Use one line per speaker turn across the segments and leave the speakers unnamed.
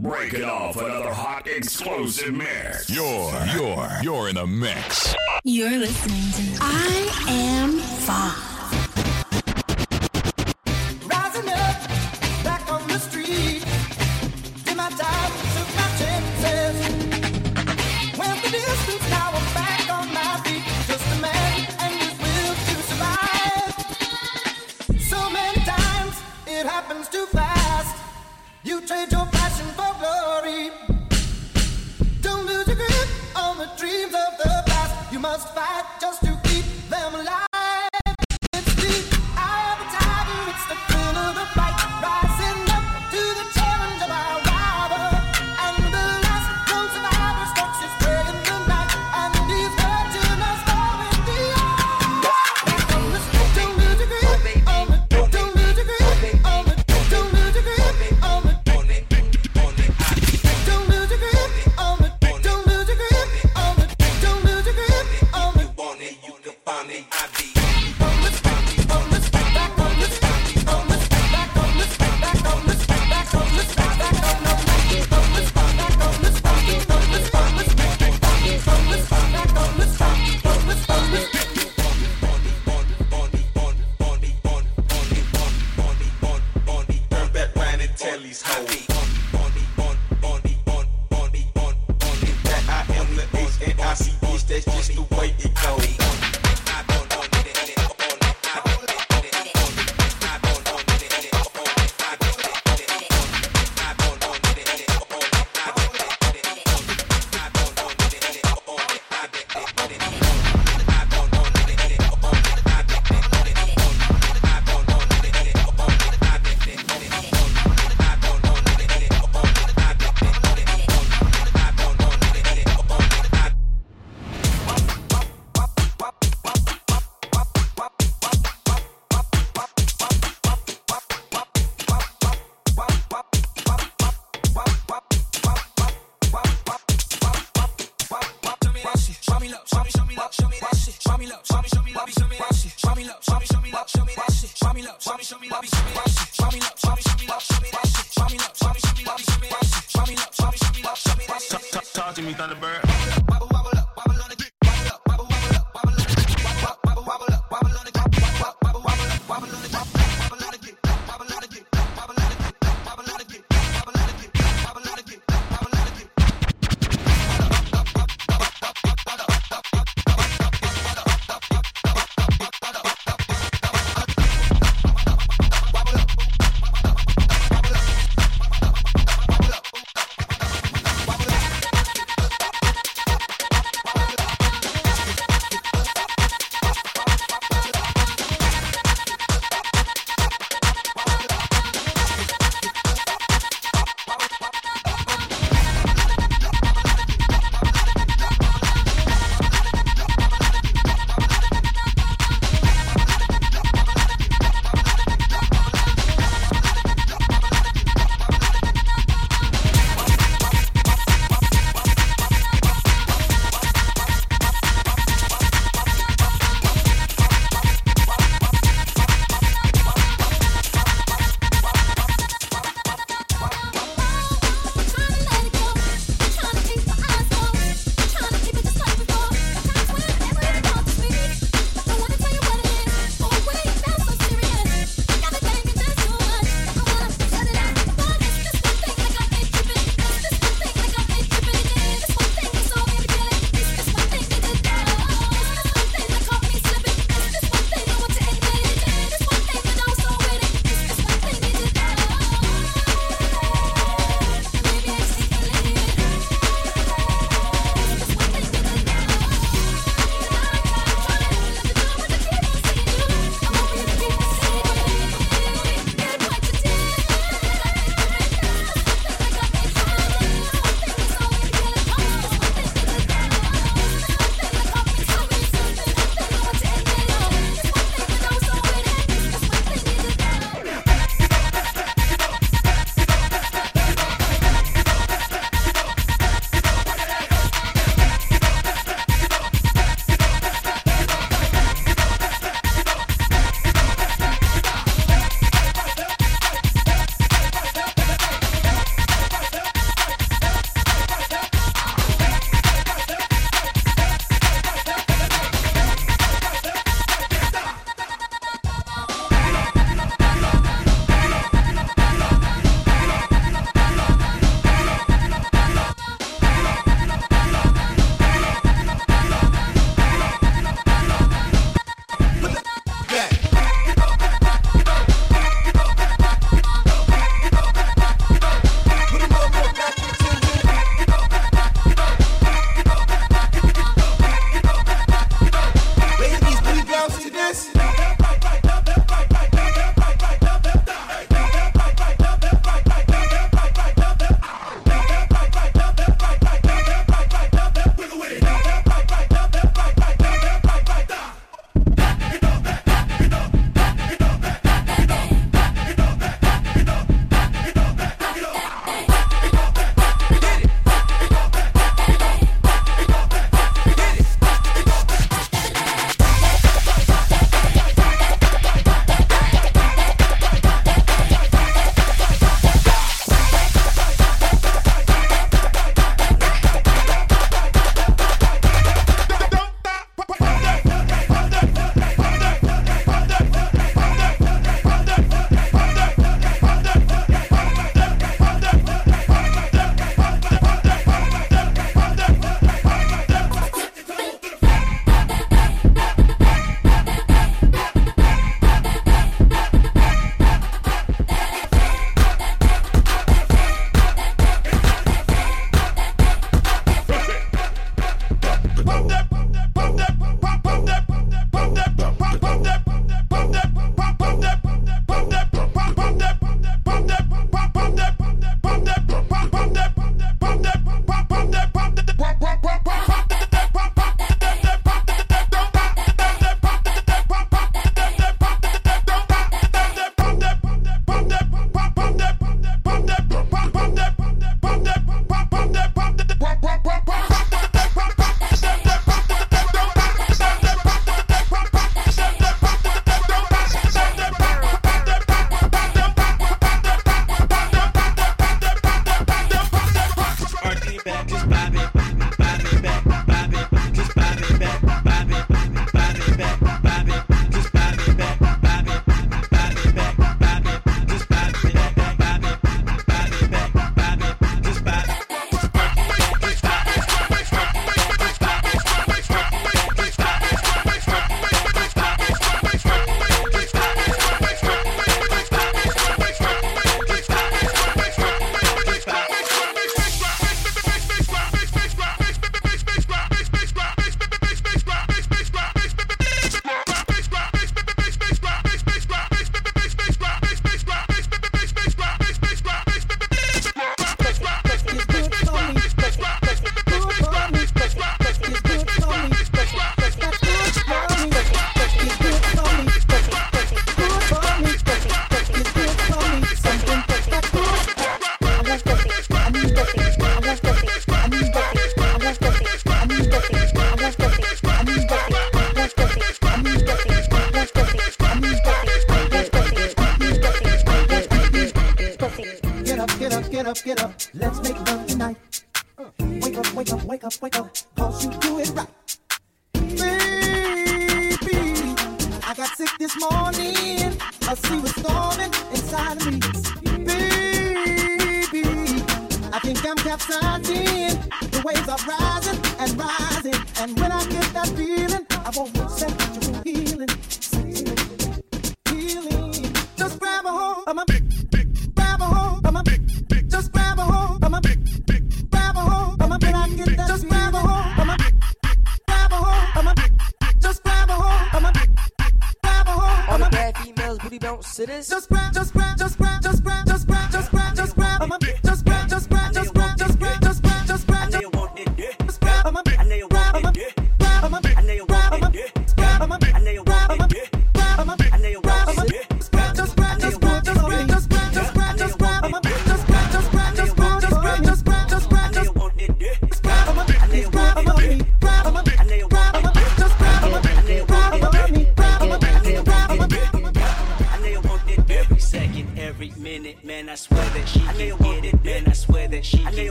Breaking off another hot explosive mix.
You're, you're, you're in a mix.
You're listening to I Am Faust.
Rising up, back
Talk, to me, Thunderbird.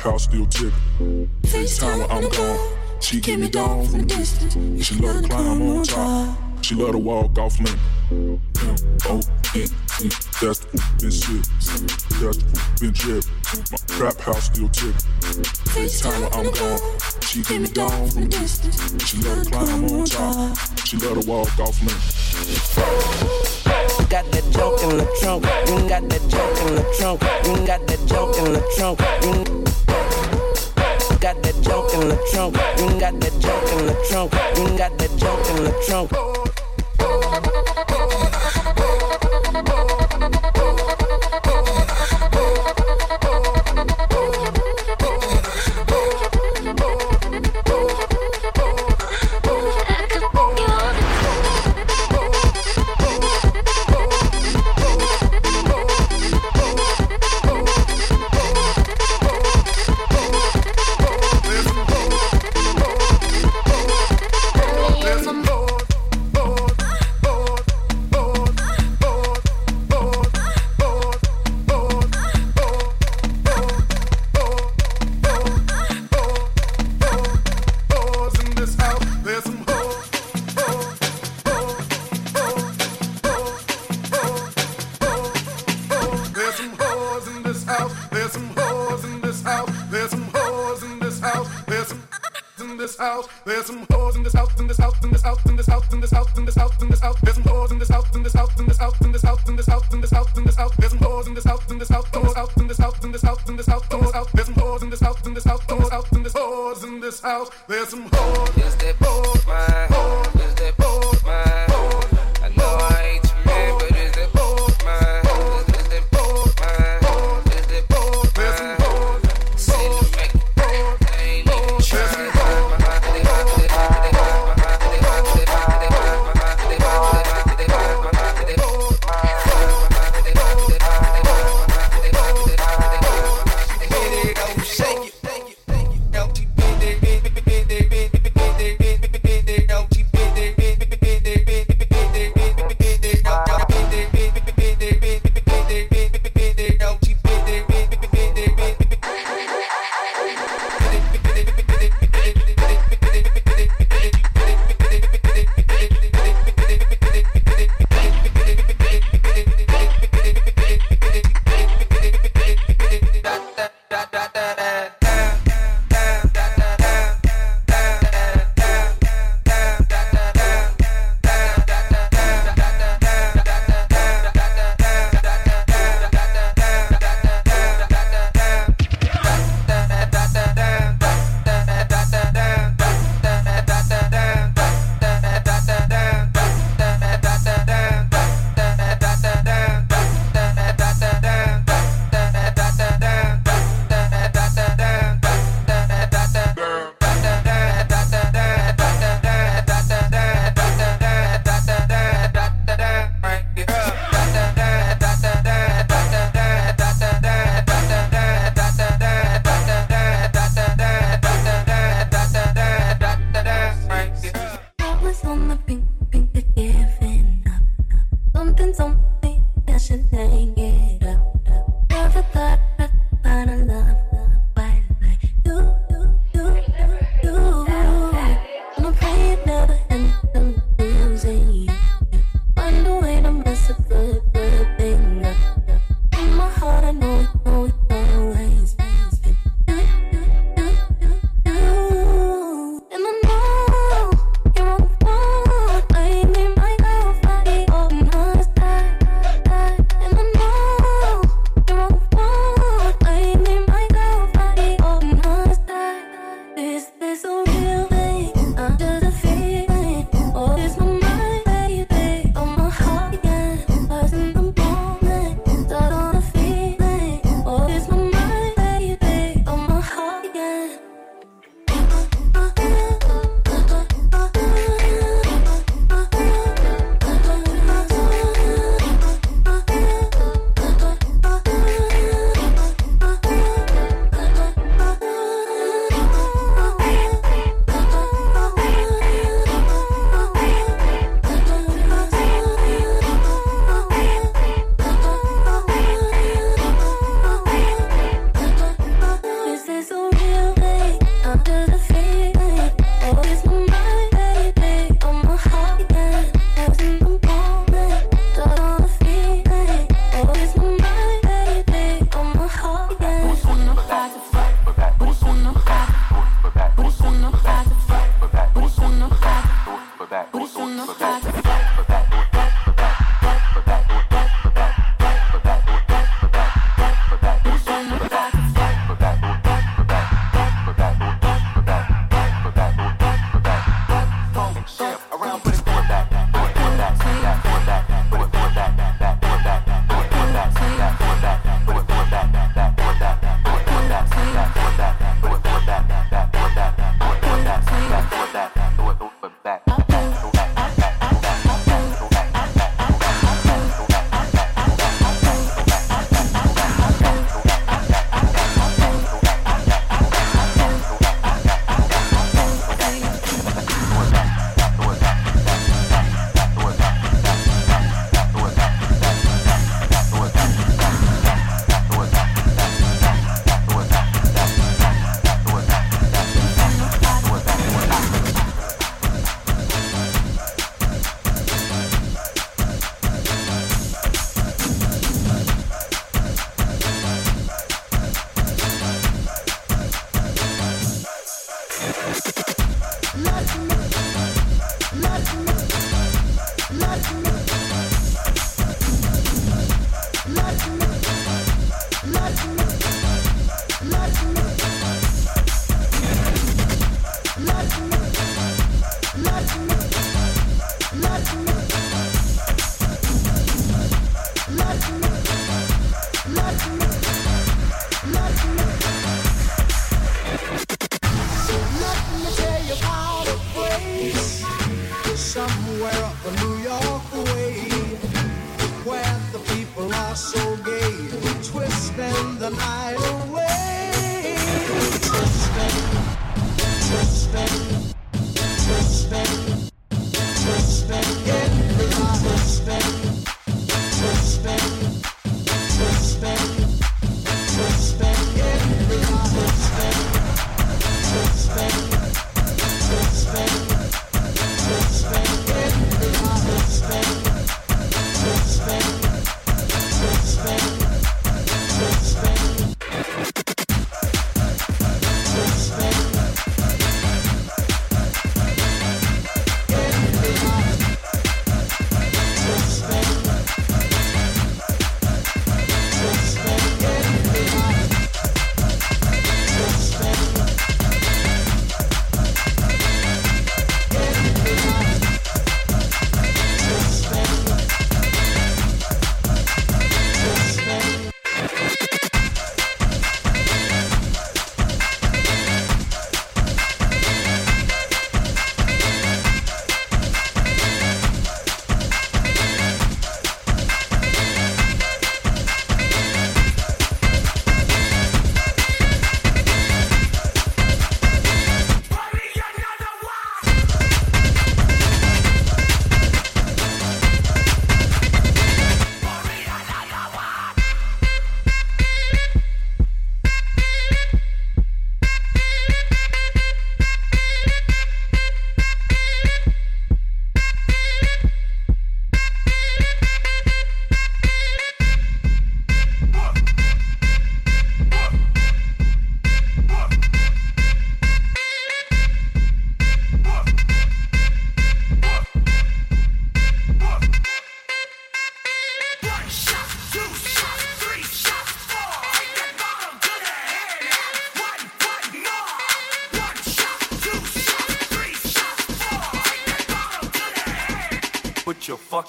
House still tick. FaceTime when I'm gone. She get me down from a distance. And she love to climb on top. She love to walk off link. Oh, that's the been shit. That's the been drip. My trap house still tick. FaceTime when I'm gone. She get me down from a distance. And she love to climb on top. She love to walk off link.
Got that junk in the trunk. You got that junk in the trunk. You got that junk in the trunk. You got that junk in the trunk. You got that junk in the trunk. You got that junk in the trunk.
in this house, in this house.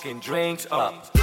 Fucking drinks up.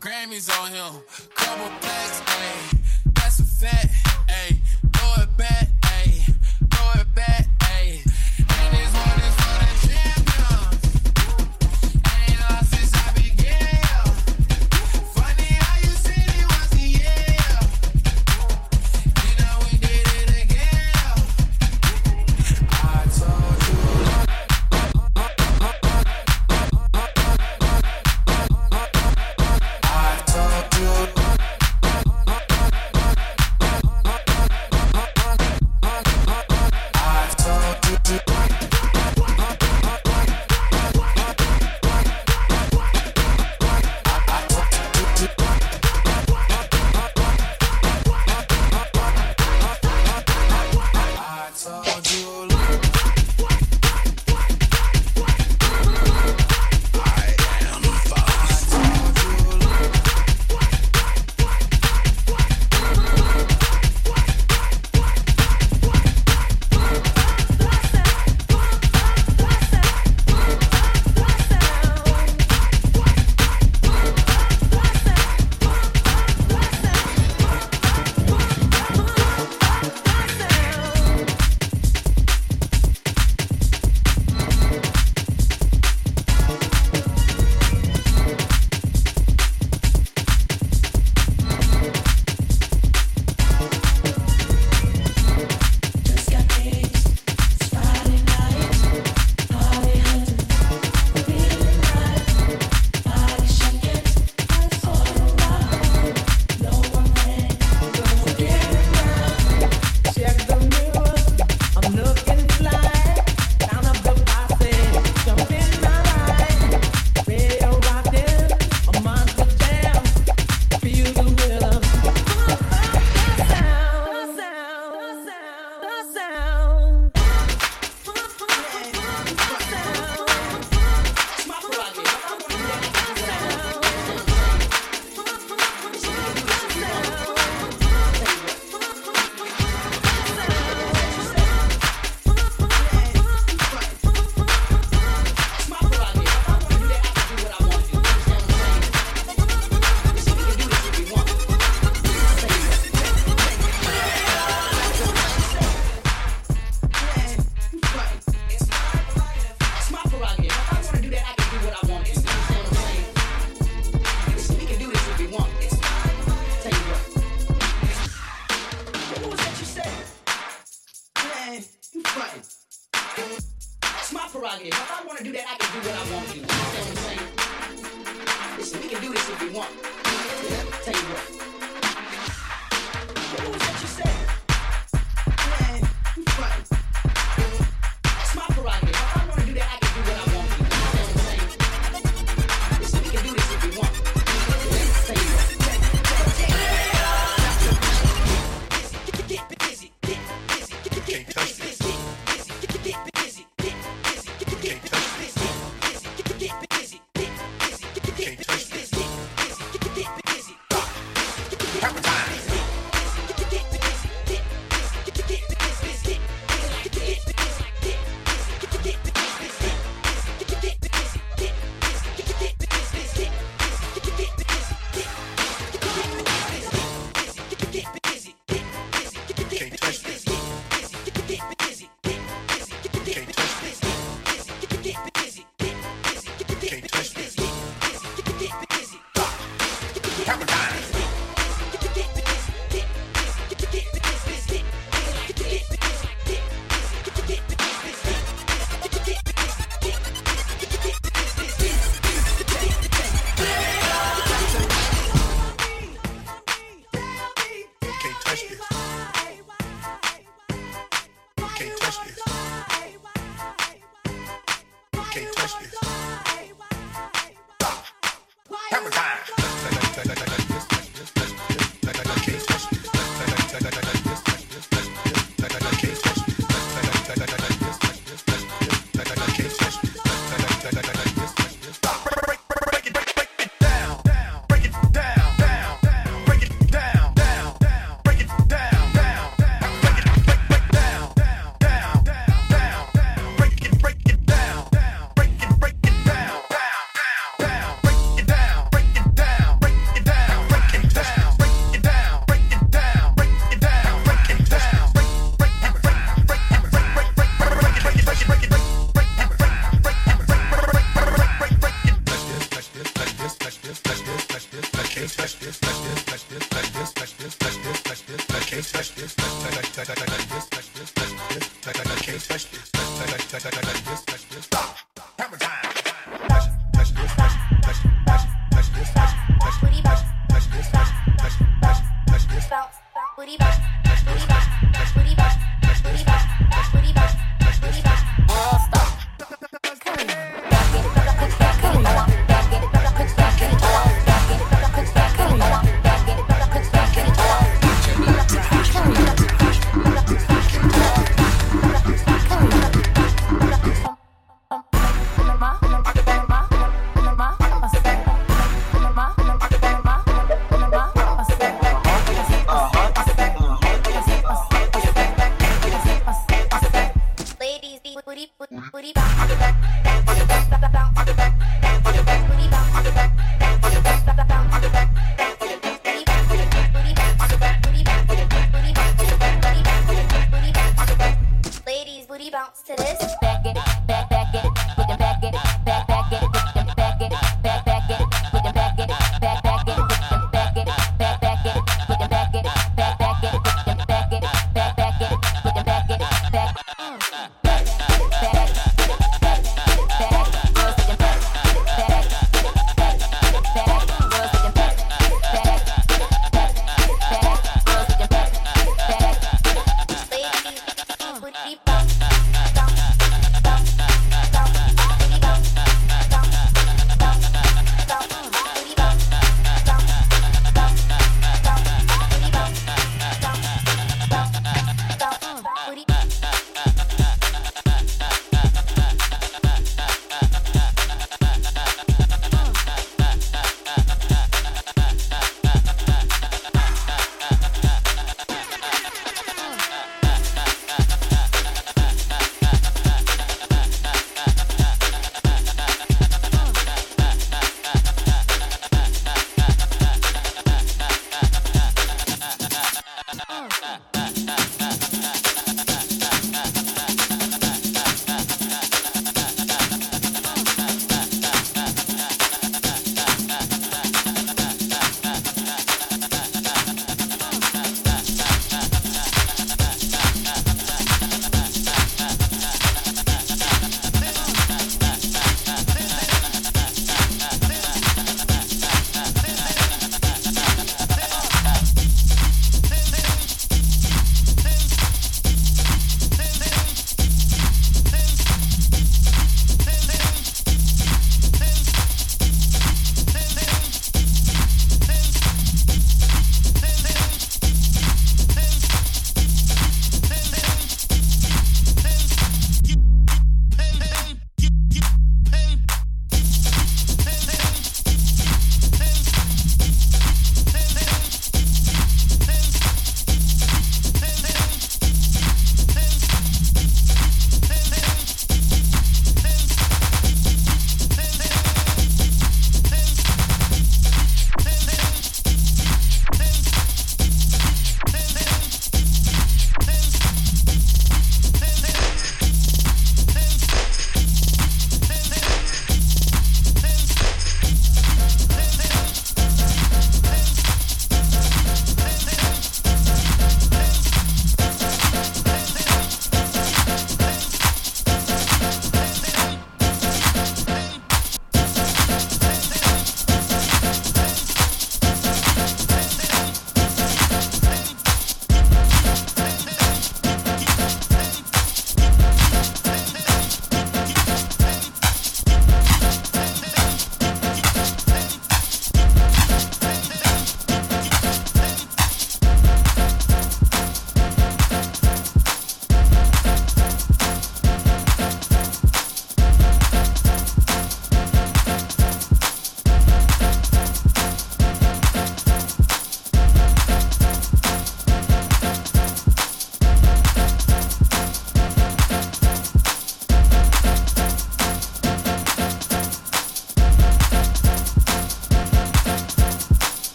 Grammys on him, couple plaques, ayy, that's a fact,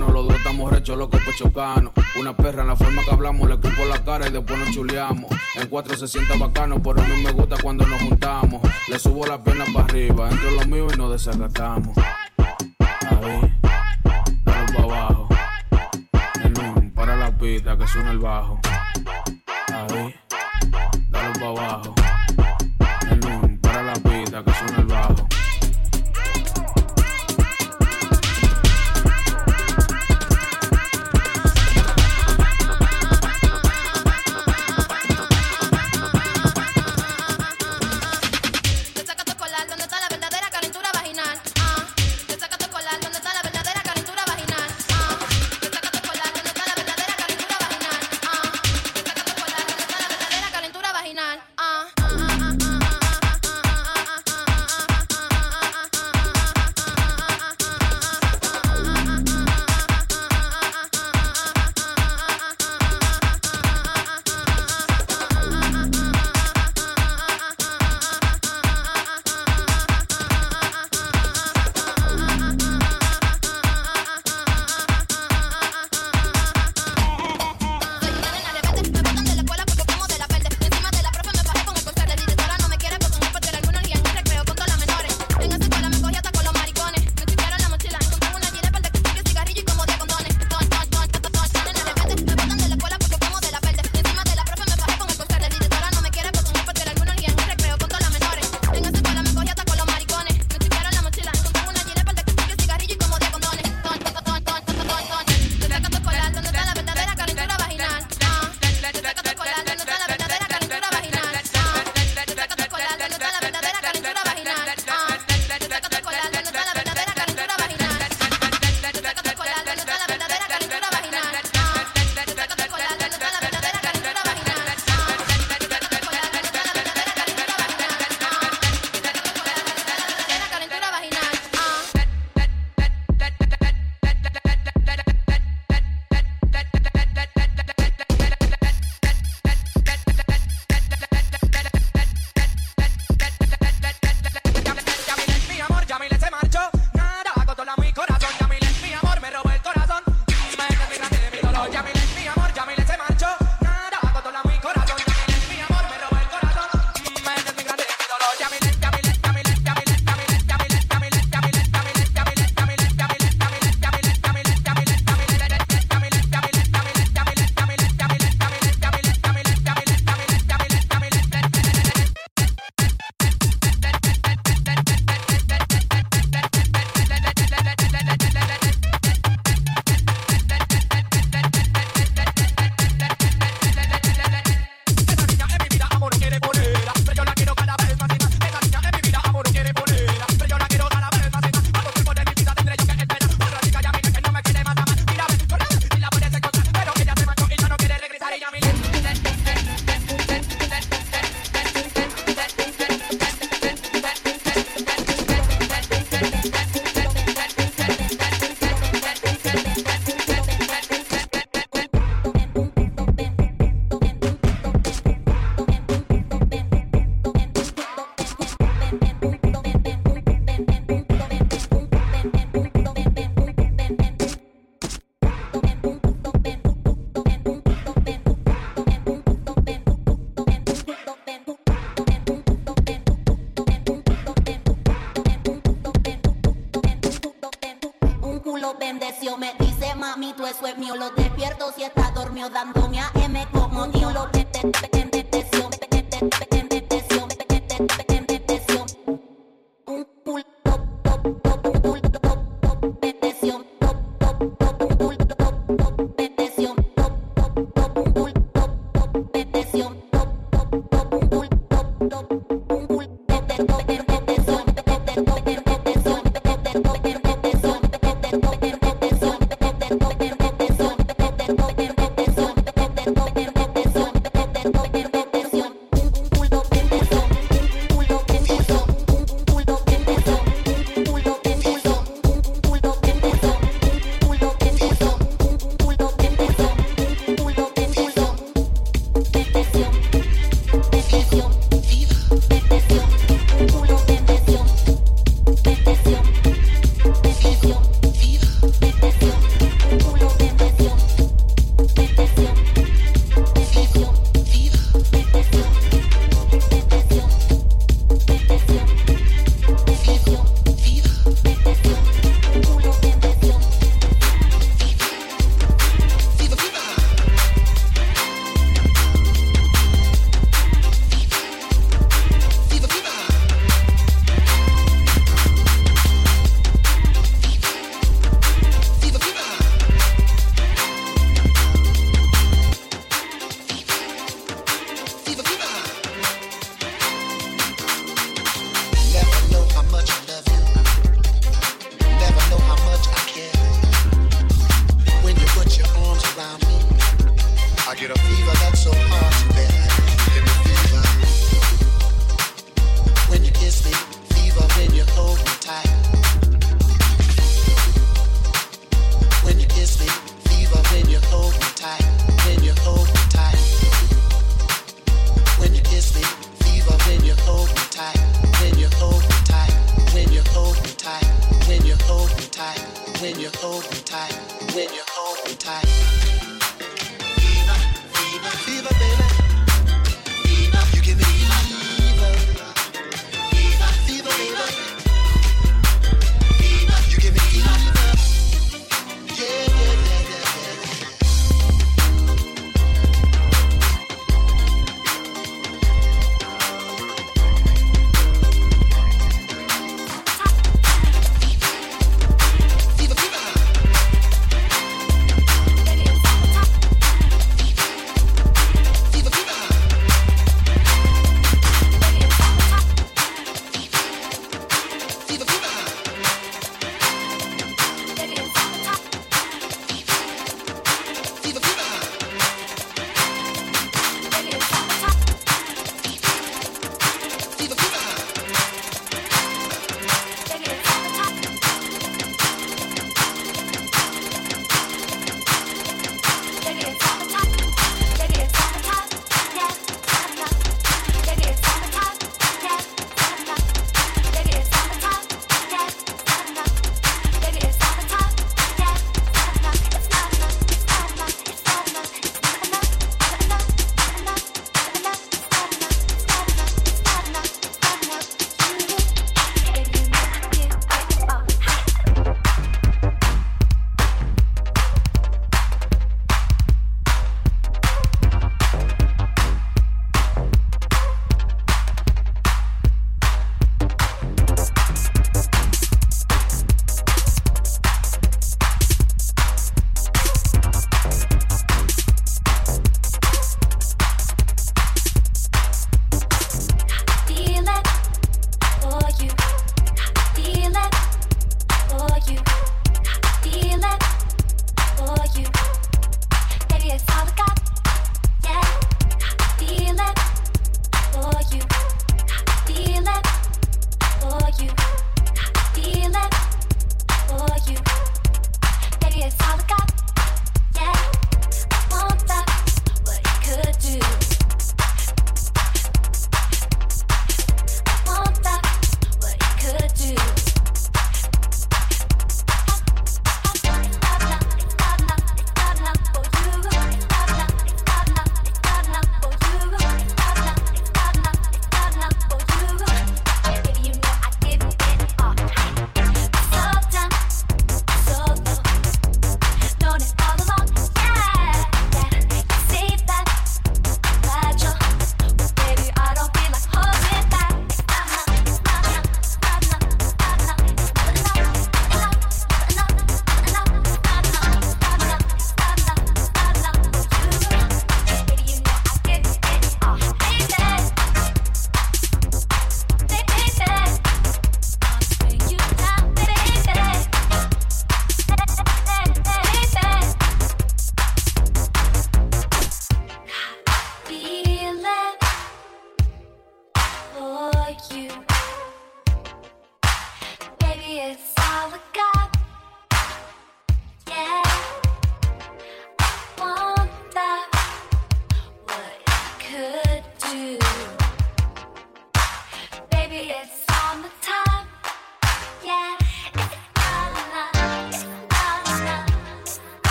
Los dos estamos rechos, locos pechocanos. Una perra en la forma que hablamos, le escupo la cara y después nos chuleamos. En cuatro se sienta bacano, pero a mí me gusta cuando nos juntamos. Le subo la pierna para arriba, entre los míos y nos desacatamos.